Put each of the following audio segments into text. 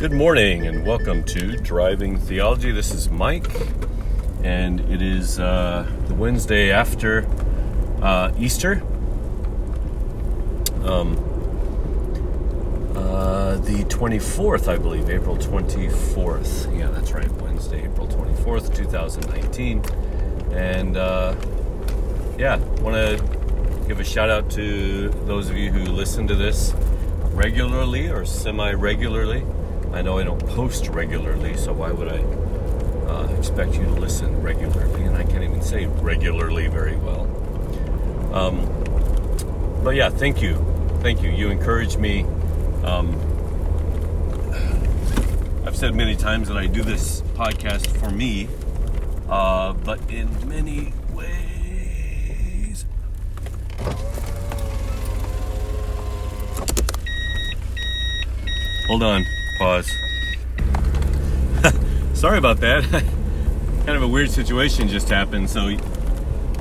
Good morning and welcome to Driving Theology. This is Mike, and it is uh, the Wednesday after uh, Easter. Um, uh, the 24th, I believe, April 24th. Yeah, that's right, Wednesday, April 24th, 2019. And uh, yeah, want to give a shout out to those of you who listen to this regularly or semi regularly. I know I don't post regularly, so why would I uh, expect you to listen regularly? And I can't even say regularly very well. Um, but yeah, thank you. Thank you. You encourage me. Um, I've said many times that I do this podcast for me, uh, but in many ways. Hold on pause. Sorry about that. kind of a weird situation just happened. So,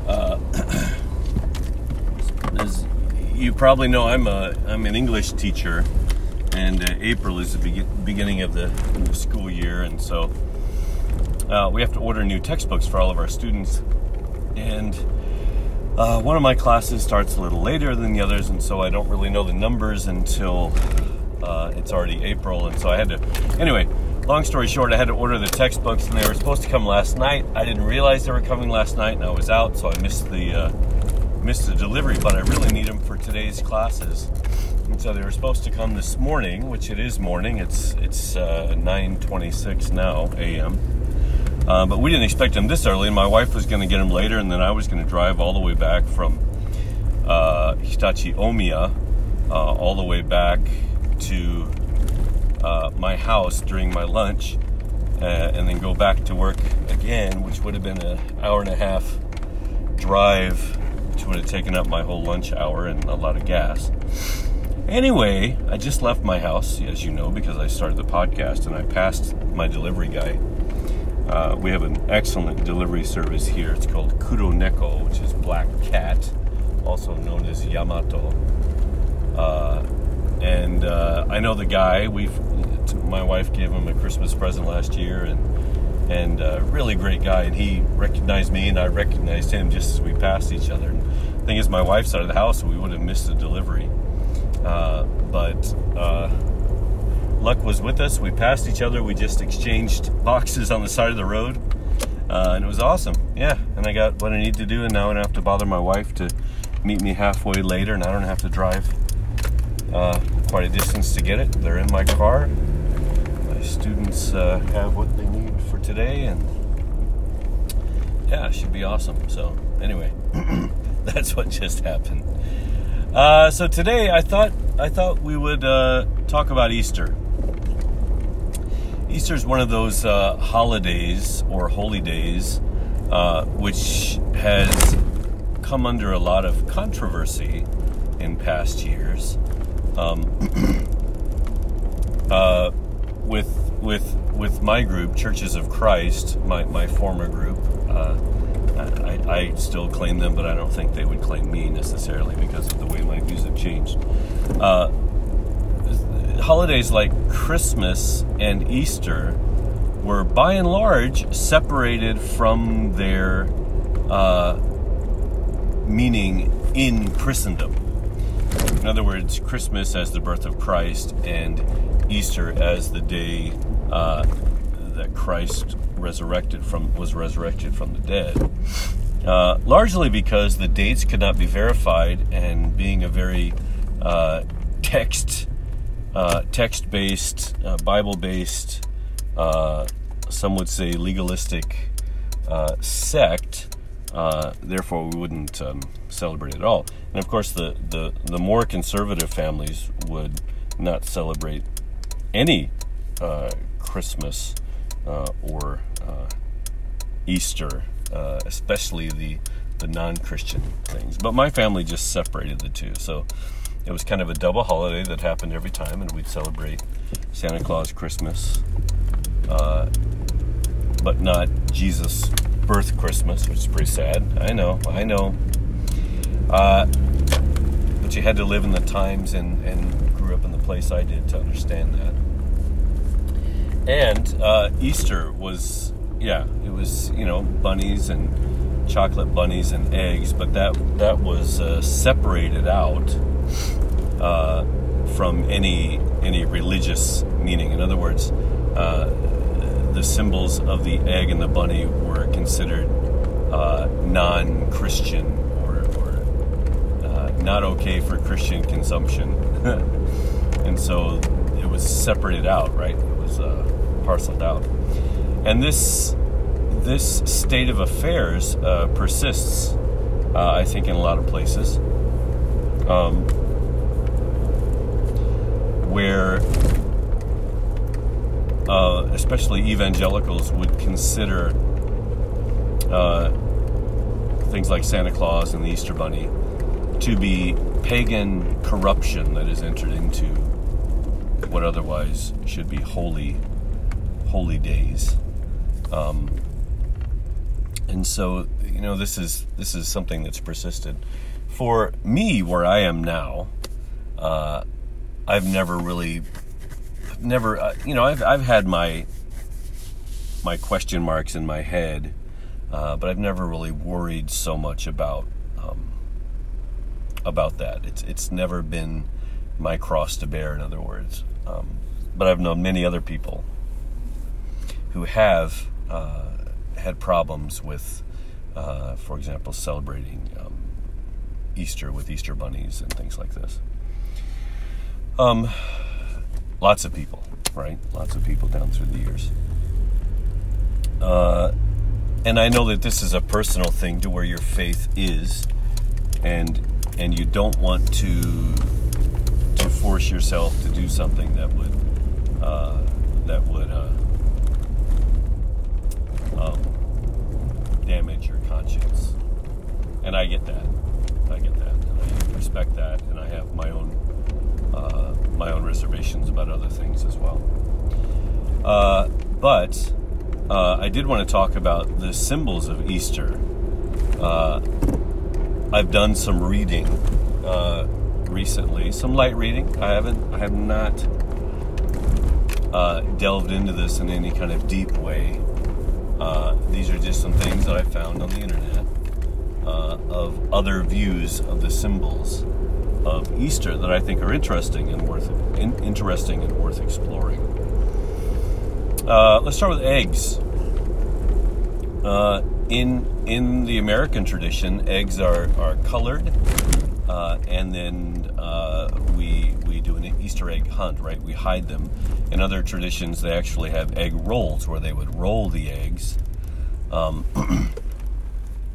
uh, as you probably know, I'm a I'm an English teacher, and uh, April is the be- beginning of the school year, and so uh, we have to order new textbooks for all of our students. And uh, one of my classes starts a little later than the others, and so I don't really know the numbers until uh, it's already April, and so I had to. Anyway, long story short, I had to order the textbooks, and they were supposed to come last night. I didn't realize they were coming last night, and I was out, so I missed the uh, missed the delivery. But I really need them for today's classes, and so they were supposed to come this morning, which it is morning. It's it's uh, 9:26 now a.m. Uh, but we didn't expect them this early, and my wife was going to get them later, and then I was going to drive all the way back from uh, Hitachi Omiya, uh, all the way back to uh, my house during my lunch uh, and then go back to work again, which would have been an hour and a half drive, which would have taken up my whole lunch hour and a lot of gas. Anyway, I just left my house, as you know, because I started the podcast and I passed my delivery guy. Uh, we have an excellent delivery service here. It's called Kuro Neko, which is black cat, also known as Yamato. Uh, and uh, I know the guy. We, my wife gave him a Christmas present last year, and and uh, really great guy. And he recognized me, and I recognized him just as we passed each other. And the thing is, my wife's out of the house, so we would have missed the delivery. Uh, but uh, luck was with us. We passed each other. We just exchanged boxes on the side of the road, uh, and it was awesome. Yeah, and I got what I need to do, and now I don't have to bother my wife to meet me halfway later, and I don't have to drive uh, quite a distance to get it. They're in my car. My students uh, have what they need for today, and yeah, it should be awesome. So, anyway, that's what just happened. Uh, so today, I thought I thought we would uh, talk about Easter. Easter is one of those uh, holidays or holy days uh, which has come under a lot of controversy in past years um, uh, with with with my group, Churches of Christ, my, my former group. Uh, I, I, still claim them, but I don't think they would claim me necessarily because of the way my views have changed. Uh, holidays like Christmas and Easter were by and large separated from their uh, meaning in Christendom. In other words, Christmas as the birth of Christ and Easter as the day uh, that Christ resurrected from was resurrected from the dead. Uh, largely because the dates could not be verified, and being a very uh, text uh, text based, uh, Bible based, uh, some would say legalistic sect, therefore we wouldn't um, celebrate at all. And of course, the, the, the more conservative families would not celebrate any uh, Christmas uh, or uh, Easter, uh, especially the, the non Christian things. But my family just separated the two. So it was kind of a double holiday that happened every time, and we'd celebrate Santa Claus Christmas, uh, but not Jesus' birth Christmas, which is pretty sad. I know, I know. Uh, but you had to live in the times and, and grew up in the place I did to understand that. and uh, Easter was, yeah, it was you know bunnies and chocolate bunnies and eggs, but that that was uh, separated out uh, from any any religious meaning. In other words, uh, the symbols of the egg and the bunny were considered uh, non-Christian or, or uh, not okay for Christian consumption, and so it was separated out. Right, it was uh, parceled out, and this this state of affairs uh, persists. Uh, I think in a lot of places. Um, where uh, especially evangelicals would consider uh, things like Santa Claus and the Easter Bunny to be pagan corruption that has entered into what otherwise should be holy, holy days. Um, and so, you know, this is this is something that's persisted. For me, where I am now, uh, I've never really, never, uh, you know, I've I've had my my question marks in my head, uh, but I've never really worried so much about um, about that. It's it's never been my cross to bear. In other words, um, but I've known many other people who have uh, had problems with, uh, for example, celebrating um, Easter with Easter bunnies and things like this. Um, lots of people, right? Lots of people down through the years. Uh, and I know that this is a personal thing to where your faith is, and and you don't want to to force yourself to do something that would uh, that would uh, um, damage your conscience. And I get that. I get that. And I respect that. And I have my own uh, my own reservations about other things as well. Uh, but uh, I did want to talk about the symbols of Easter. Uh, I've done some reading uh, recently, some light reading. I haven't, I have not uh, delved into this in any kind of deep way. these are just some things that I found on the internet of other views of the symbols of Easter that I think are interesting and worth in, interesting and worth exploring. Uh, let's start with eggs. Uh, in in the American tradition, eggs are are colored, uh, and then uh, we we do an Easter egg hunt. Right, we hide them. In other traditions, they actually have egg rolls where they would roll the eggs. Um,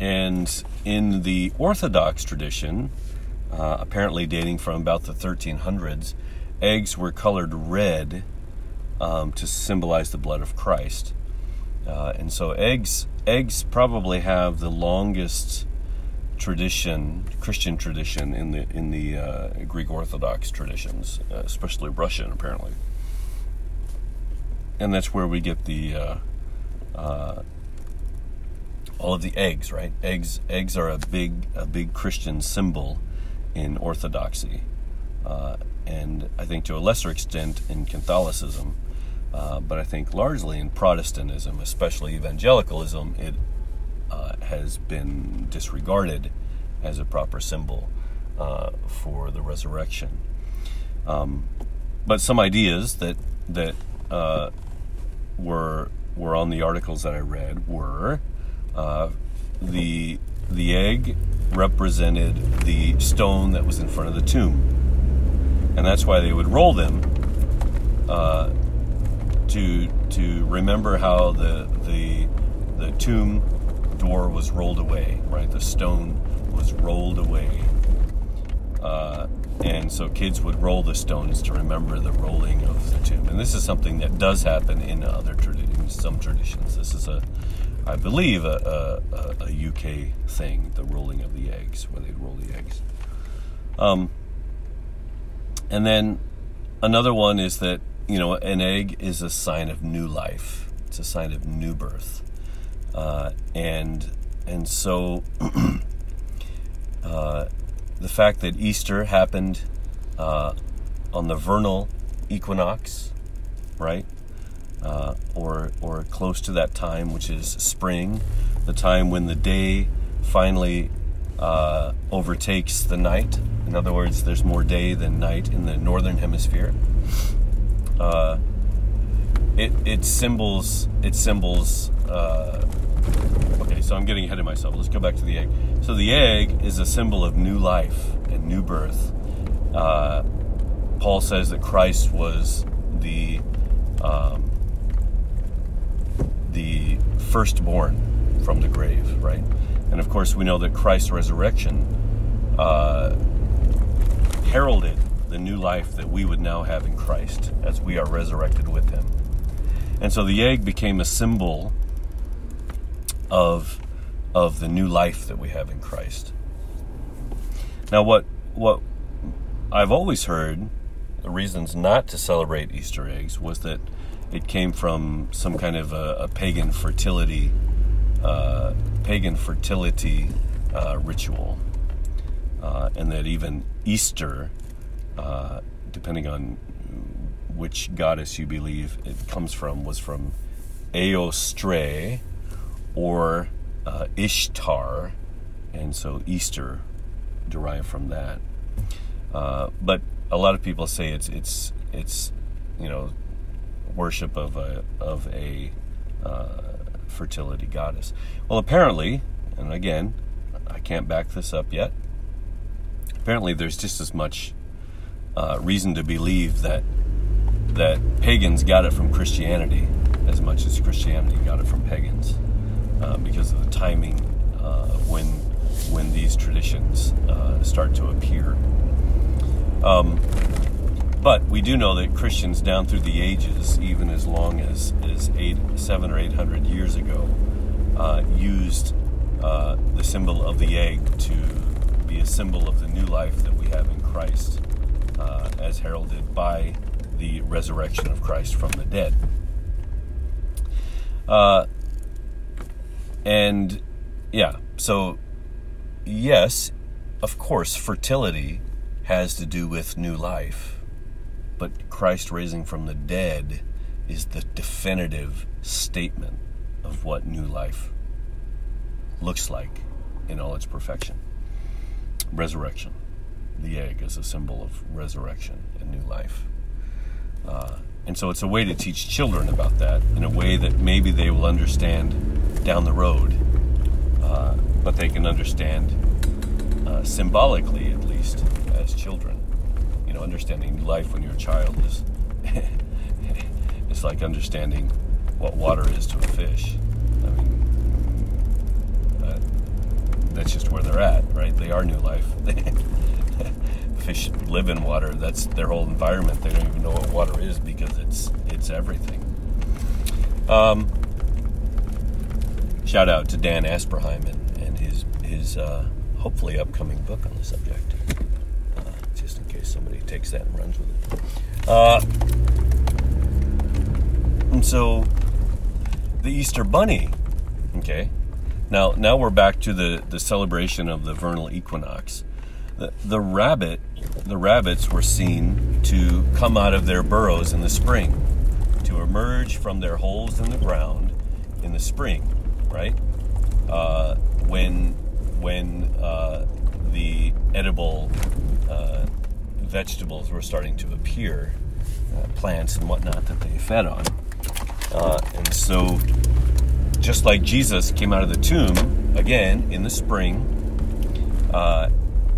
and in the Orthodox tradition, uh, apparently dating from about the 1300s, eggs were colored red um, to symbolize the blood of Christ. Uh, and so eggs eggs probably have the longest tradition, Christian tradition in the in the uh, Greek Orthodox traditions, uh, especially Russian apparently. And that's where we get the uh, uh, all of the eggs, right? Eggs eggs are a big a big Christian symbol in Orthodoxy, uh, and I think to a lesser extent in Catholicism, uh, but I think largely in Protestantism, especially evangelicalism, it uh, has been disregarded as a proper symbol uh, for the resurrection. Um, but some ideas that that uh, were were on the articles that I read were uh, the the egg represented the stone that was in front of the tomb, and that's why they would roll them to to remember how the the the tomb door was rolled away. Right, the stone was rolled away, uh, and so kids would roll the stones to remember the rolling of the tomb. And this is something that does happen in other in some traditions. This is a I believe, a, a, a, UK thing, the rolling of the eggs, where they'd roll the eggs. Um, and then another one is that, you know, an egg is a sign of new life, it's a sign of new birth. Uh, and, and so uh, the fact that Easter happened uh, on the vernal equinox, right? uh, or or close to that time, which is spring, the time when the day finally uh, overtakes the night. In other words, there's more day than night in the northern hemisphere. Uh, it it symbols it symbols. Uh, okay, so I'm getting ahead of myself. Let's go back to the egg. So the egg is a symbol of new life and new birth. Uh, Paul says that Christ was the um, the firstborn from the grave, right? And of course, we know that Christ's resurrection uh, heralded the new life that we would now have in Christ as we are resurrected with Him. And so the egg became a symbol of of the new life that we have in Christ. Now, what what I've always heard the reasons not to celebrate Easter eggs was that it came from some kind of a, a pagan fertility uh, pagan fertility uh, ritual, uh, and that even Easter, uh, depending on which goddess you believe it comes from, was from Eostre or uh, Ishtar, and so Easter derived from that. Uh, but a lot of people say it's it's it's you know worship of a of a uh, fertility goddess. Well, apparently, and again, I can't back this up yet. Apparently, there's just as much uh, reason to believe that that pagans got it from Christianity as much as Christianity got it from pagans, uh, because of the timing uh, when when these traditions uh, start to appear. Um, but we do know that Christians down through the ages, even as long as, as eight, seven or eight hundred years ago, uh, used uh, the symbol of the egg to be a symbol of the new life that we have in Christ, uh, as heralded by the resurrection of Christ from the dead. Uh, and yeah, so yes, of course, fertility has to do with new life but Christ raising from the dead is the definitive statement of what new life looks like in all its perfection. Resurrection. The egg is a symbol of resurrection and new life. Uh, and so it's a way to teach children about that in a way that maybe they will understand down the road, uh, but they can understand uh, symbolically at least as children You know, understanding life when you're a child is it's like understanding what water is to a fish. I mean, uh, that's just where they're at, right? They are new life. fish live in water. That's their whole environment. They don't even know what water is because it's it's everything. Um, shout out to Dan Asperheim and, and his his uh, hopefully upcoming book on the subject Uh, just in case somebody takes that and runs with it. Uh, and so the Easter Bunny, okay. Now, now we're back to the, the celebration of the vernal equinox. The, the rabbit, the rabbits were seen to come out of their burrows in the spring, to emerge from their holes in the ground in the spring, right? Uh, when when uh, the edible uh, vegetables were starting to appear, uh, plants and whatnot that they fed on. Uh, and so, just like Jesus came out of the tomb again in the spring, uh,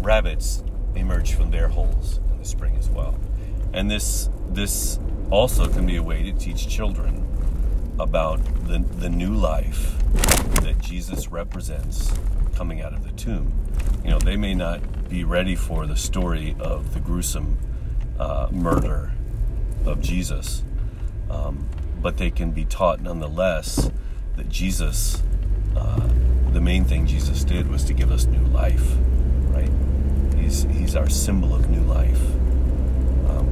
rabbits emerge from their holes in the spring as well. And this this also can be a way to teach children about the, the new life that Jesus represents coming out of the tomb. You know, they may not be ready for the story of the gruesome uh, murder of Jesus. Um, but they can be taught nonetheless that Jesus, uh, the main thing Jesus did was to give us new life? He's, he's our symbol of new life. Um,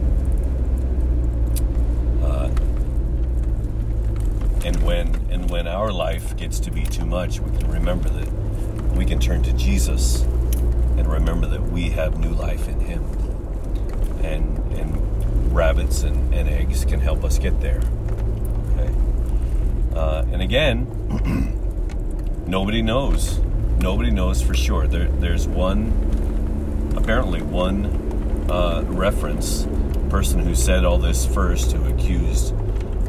uh, and when and when our life gets to be too much, we can remember that we can turn to Jesus and remember that we have new life in Him. And and rabbits and, and eggs can help us get there. Okay. Uh, and again, nobody knows. Nobody knows for sure. There, there's one, apparently one uh, reference person who said all this first, who accused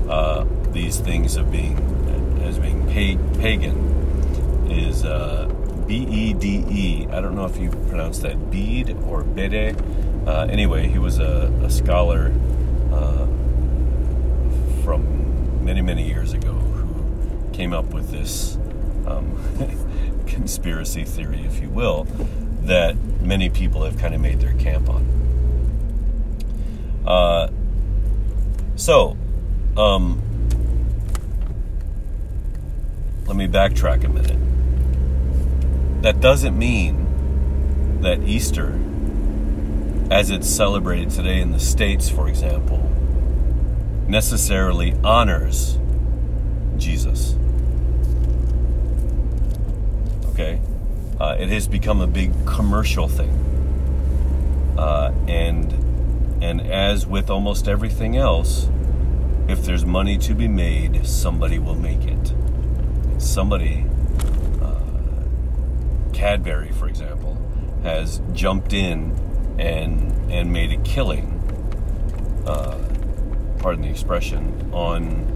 uh, these things of being as being pagan, is uh, B E D E. I don't know if you pronounce that Bede or Bede. Uh, anyway, he was a, a scholar uh, from many, many years ago who came up with this um, conspiracy theory, if you will, that many people have kind of made their camp on. Uh, so, um, let me backtrack a minute. That doesn't mean that Easter, as it's celebrated today in the States, for example, necessarily honors Jesus. Okay? Uh, it has become a big commercial thing. Uh, and and as with almost everything else, if there's money to be made, somebody will make it. Somebody, uh, Cadbury, for example, has jumped in and and made a killing. Uh, pardon the expression on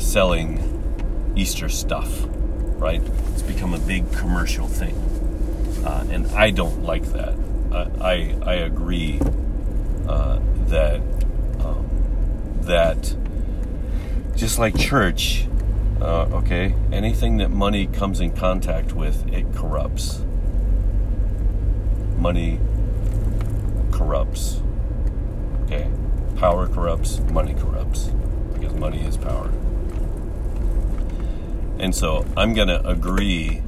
selling Easter stuff. Right? It's become a big commercial thing, uh, and I don't like that. I I, I agree uh, that um, that just like church, uh, okay, anything that money comes in contact with, it corrupts. Money corrupts. Okay, power corrupts, money corrupts, because money is power. And so I'm going to agree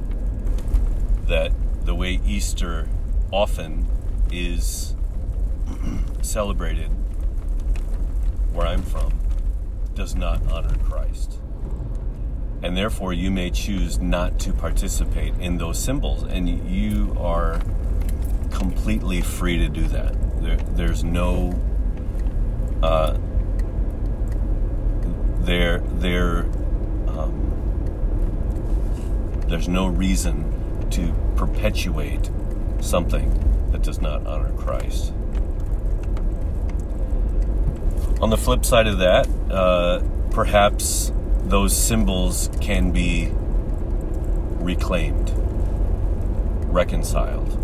that the way Easter often is celebrated where I'm from does not honor Christ. And therefore, you may choose not to participate in those symbols, and you are completely free to do that. There, there's no uh, there there there's no reason to perpetuate something that does not honor Christ. On the flip side of that, uh, perhaps those symbols can be reclaimed, reconciled,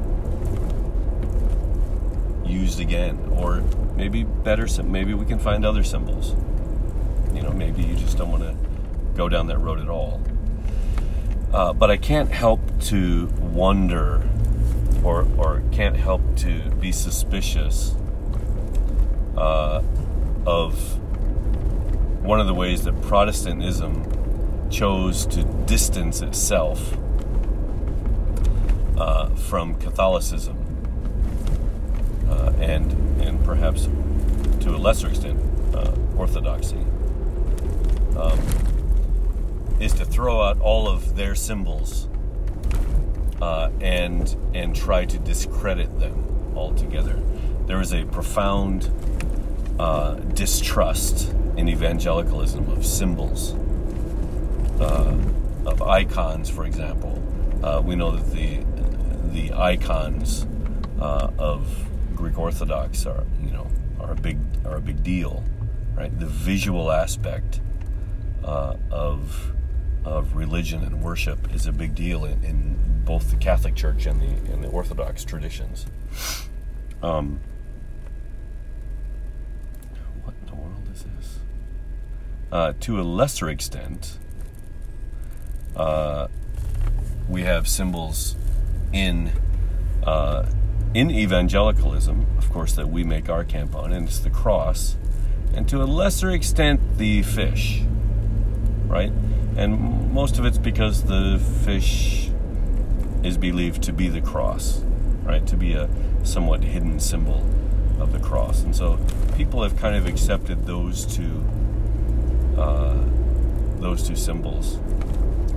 used again, or maybe better. Maybe we can find other symbols. You know, maybe you just don't want to go down that road at all. Uh, but I can't help to wonder, or or can't help to be suspicious. Uh, of one of the ways that Protestantism chose to distance itself uh, from Catholicism, uh, and and perhaps to a lesser extent uh, Orthodoxy, um, is to throw out all of their symbols uh, and and try to discredit them altogether. There is a profound uh, distrust in evangelicalism of symbols, uh, of icons, for example. Uh, we know that the the icons uh, of Greek Orthodox are you know are a big are a big deal, right? The visual aspect uh, of of religion and worship is a big deal in, in, both the Catholic Church and the and the Orthodox traditions. Um, what in the world is this? Uh, to a lesser extent, uh, we have symbols in uh, in evangelicalism, of course, that we make our camp on, and it's the cross, and to a lesser extent, the fish, right? And most of it's because the fish is believed to be the cross, right? To be a somewhat hidden symbol of the cross. And so people have kind of accepted those two uh, those two symbols.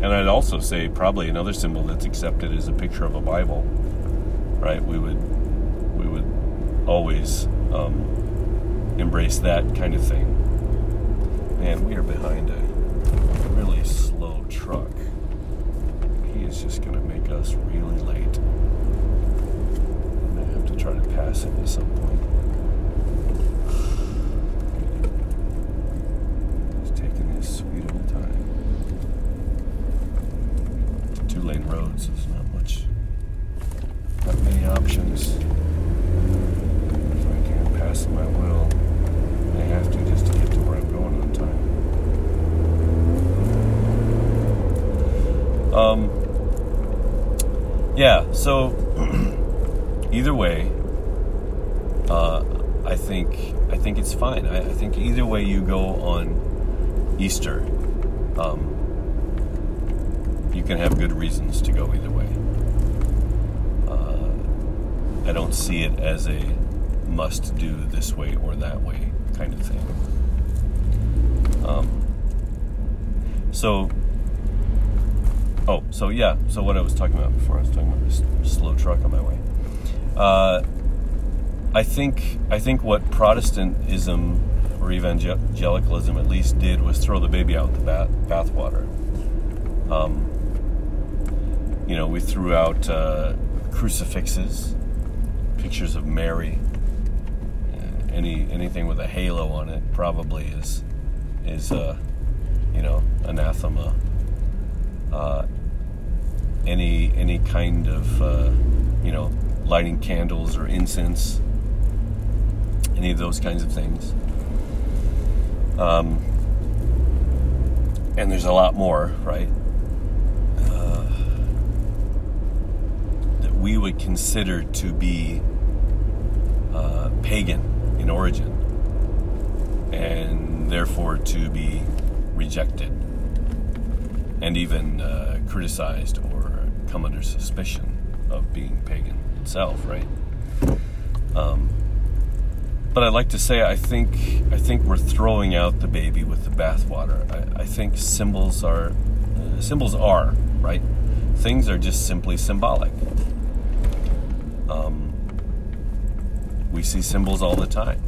And I'd also say probably another symbol that's accepted is a picture of a Bible, right? We would we would always um, embrace that kind of thing. Man, we are behind a really slow truck. He is just going to make us really late. I'm going to have to try to pass him at some point. He's taking his sweet old time. Two lane roads, there's not much, not many options. If I can't pass him, I will. I have to just to get to where I'm going on time. Um, yeah, so either way, uh, I think I think it's fine. I, I, think either way you go on Easter, um, you can have good reasons to go either way. Uh, I don't see it as a must do this way or that way kind of thing. Um, so Oh, so yeah, so what I was talking about before, I was talking about this slow truck on my way. Uh, I think I think what Protestantism or evangelicalism at least did was throw the baby out with the bath bathwater. Um, you know, we threw out uh, crucifixes, pictures of Mary. Uh, any anything with a halo on it probably is is uh, you know anathema. Uh, any any kind of uh, you know lighting candles or incense, any of those kinds of things. Um, and there's a lot more, right? Uh, that we would consider to be uh, pagan in origin, and therefore to be rejected and even uh, criticized or come under suspicion of being pagan itself, right? Um, but I'd like to say I think I think we're throwing out the baby with the bathwater. I, I think symbols are uh, symbols are right. Things are just simply symbolic. Um, we see symbols all the time.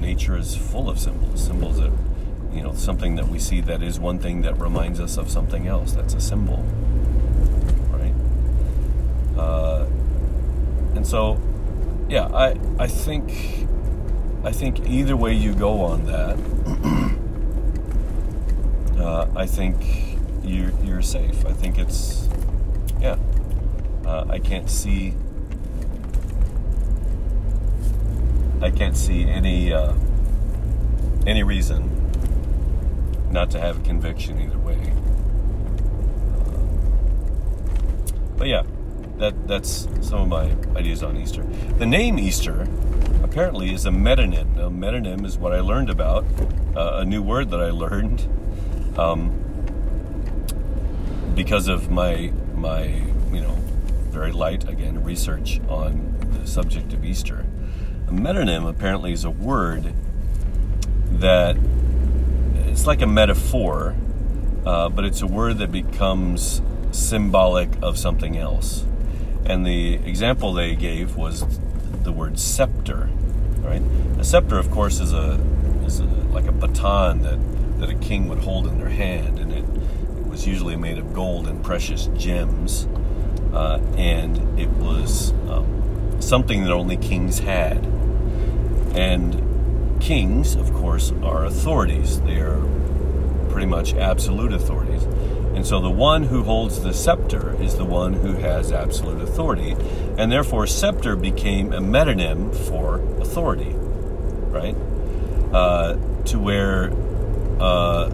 Nature is full of symbols, symbols that you know something that we see that is one thing that reminds us of something else that's a symbol right uh, and so yeah i i think i think either way you go on that uh, i think you're you're safe i think it's yeah uh, i can't see i can't see any uh, any reason not to have a conviction either way. Uh, but yeah, that that's some of my ideas on Easter. The name Easter apparently is a metonym. Now, metonym is what I learned about, uh, a new word that I learned um, because of my my you know very light again research on the subject of Easter. A metonym apparently is a word that it's like a metaphor, uh, but it's a word that becomes symbolic of something else. And the example they gave was the word scepter, right? A scepter, of course, is a is a, like a baton that that a king would hold in their hand, and it, it was usually made of gold and precious gems, uh, and it was um, something that only kings had. And kings, of course, are authorities. They are pretty much absolute authorities. And so the one who holds the scepter is the one who has absolute authority. And therefore, scepter became a metonym for authority, right? Uh, to where uh,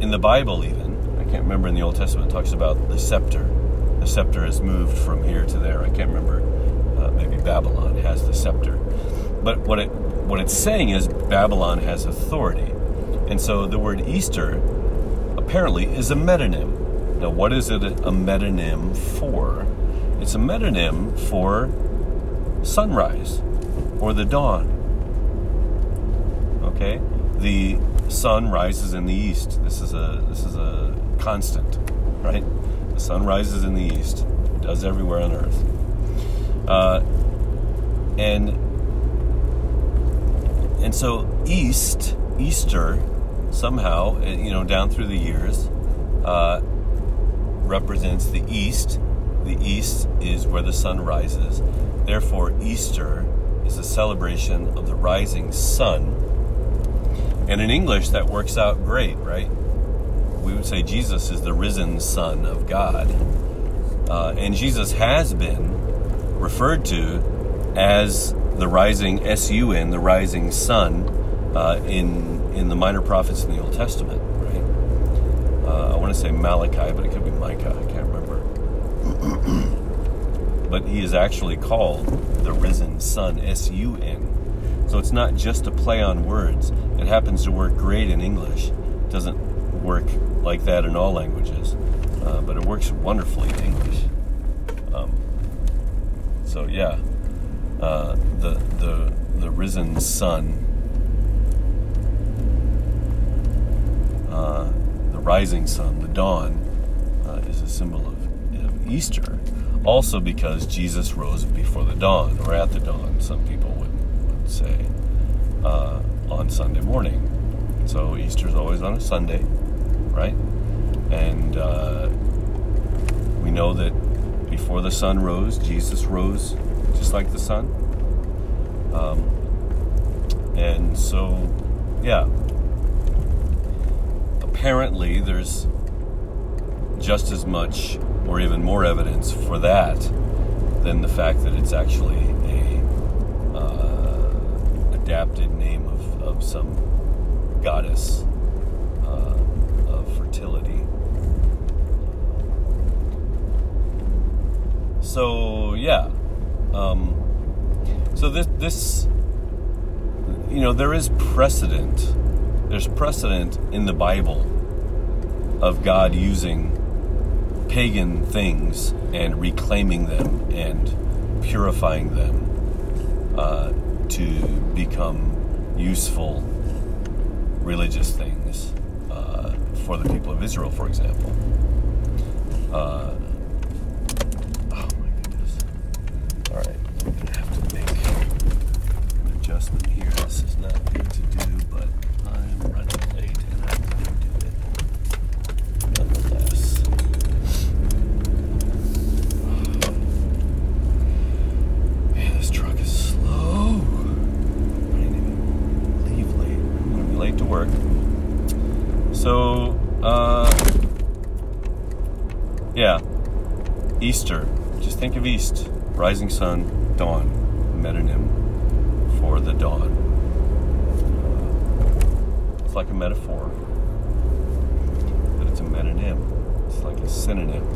in the Bible, even, I can't remember in the Old Testament, talks about the scepter. The scepter has moved from here to there. I can't remember. Uh, maybe Babylon has the scepter. But what it what it's saying is Babylon has authority. And so the word Easter apparently is a metonym. Now, what is it a metonym for? It's a metonym for sunrise or the dawn. Okay? The sun rises in the east. This is a this is a constant, right? The sun rises in the east. It does everywhere on earth. Uh, and and so east Easter somehow, uh, you know, down through the years, uh, represents the east. The east is where the sun rises. Therefore, Easter is a celebration of the rising sun. And in English, that works out great, right? We would say Jesus is the risen Son of God. Uh, and Jesus has been referred to as the rising S-U-N, the rising sun, uh, in in the minor prophets in the Old Testament, right? Uh, I want to say Malachi, but it could be Micah. I can't remember. but he is actually called the risen S-U-N. So it's not just a play on words. It happens to work great in English. It doesn't work like that in all languages, uh, but it works wonderfully in English. Um, so yeah, uh, the the the risen Son Uh, the rising sun, the dawn, uh, is a symbol of, of, Easter. Also, because Jesus rose before the dawn, or at the dawn, some people would, would say, uh, on Sunday morning. So, Easter is always on a Sunday, right? And uh, we know that before the sun rose, Jesus rose just like the sun. Um, and so, yeah, apparently there's just as much or even more evidence for that than the fact that it's actually a uh, adapted name of, of some goddess uh, of fertility. So yeah, um, so this this you know there is precedent there's precedent in the Bible of God using pagan things and reclaiming them and purifying them uh, to become useful religious things uh, for the people of Israel, for example. Uh, oh my goodness. All right, I'm going to have to make an adjustment here. This is not good to do. Easter. Just think of East. Rising sun, dawn, metonym for the dawn. Uh, it's like a metaphor, but it's a metonym. It's like a synonym,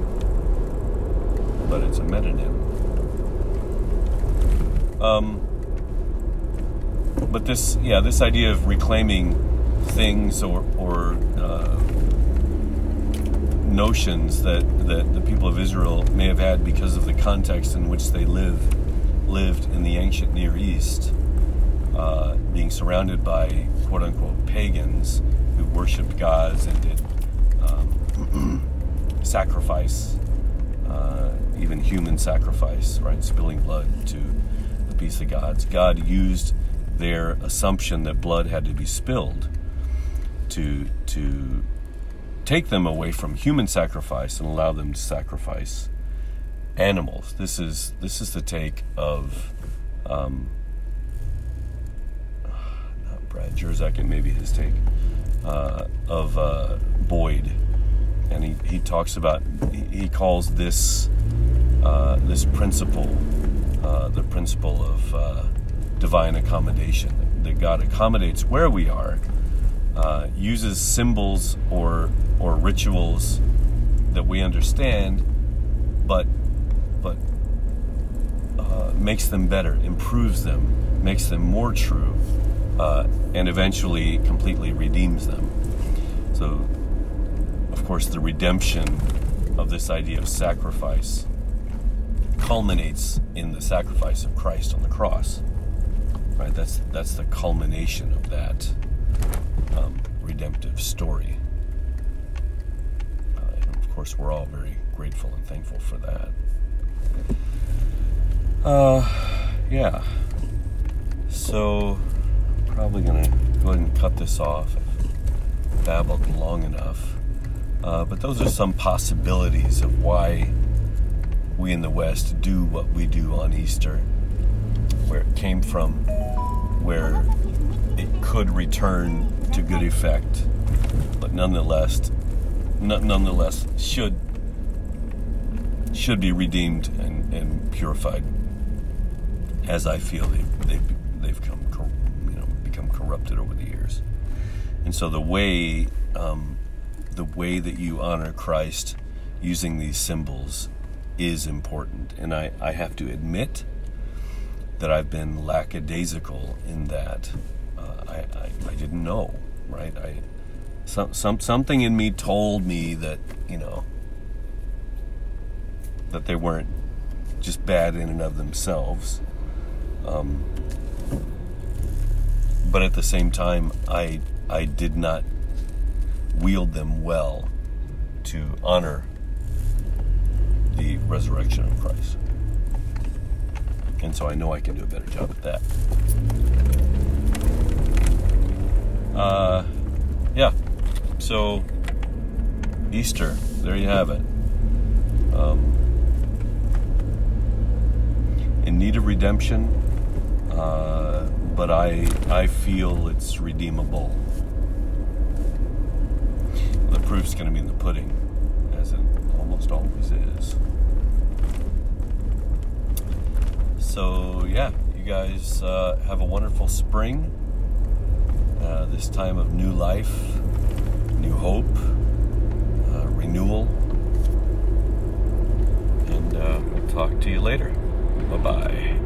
but it's a metonym. Um, but this, yeah, this idea of reclaiming things or, or uh, notions that, that the people of Israel may have had because of the context in which they live, lived in the ancient Near East, uh, being surrounded by quote unquote pagans who worshipped gods and did um, sacrifice, uh, even human sacrifice, right? Spilling blood to appease of gods. God used their assumption that blood had to be spilled to to take them away from human sacrifice and allow them to sacrifice animals. This is this is the take of um, not Brad Jersak and maybe his take uh, of uh, Boyd, and he, he talks about he, he calls this uh, this principle uh, the principle of uh, divine accommodation that God accommodates where we are uh, uses symbols or or rituals that we understand, but but uh, makes them better, improves them, makes them more true, uh, and eventually completely redeems them. So, of course, the redemption of this idea of sacrifice culminates in the sacrifice of Christ on the cross. Right? That's that's the culmination of that redemptive story. Uh, and of course, we're all very grateful and thankful for that. Uh, yeah. So, probably going to go ahead and cut this off. I've babbled long enough. Uh, but those are some possibilities of why we in the West do what we do on Easter, where it came from, where it could return to good effect, but nonetheless, nonetheless should should be redeemed and, and purified, as I feel they've, they've, they've come, you know, become corrupted over the years. And so the way um, the way that you honor Christ using these symbols is important. And I, I have to admit that I've been lackadaisical in that. I, didn't know, right? I, some, some, something in me told me that, you know, that they weren't just bad in and of themselves. Um, but at the same time, I, I did not wield them well to honor the resurrection of Christ. And so I know I can do a better job at that. Uh, yeah. So, Easter, there you have it. Um, in need of redemption, uh, but I, I feel it's redeemable. The proof's going to be in the pudding, as it almost always is. So, yeah, you guys uh, have a wonderful spring. Uh, this time of new life, new hope, uh, renewal. And uh, we'll talk to you later. Bye bye.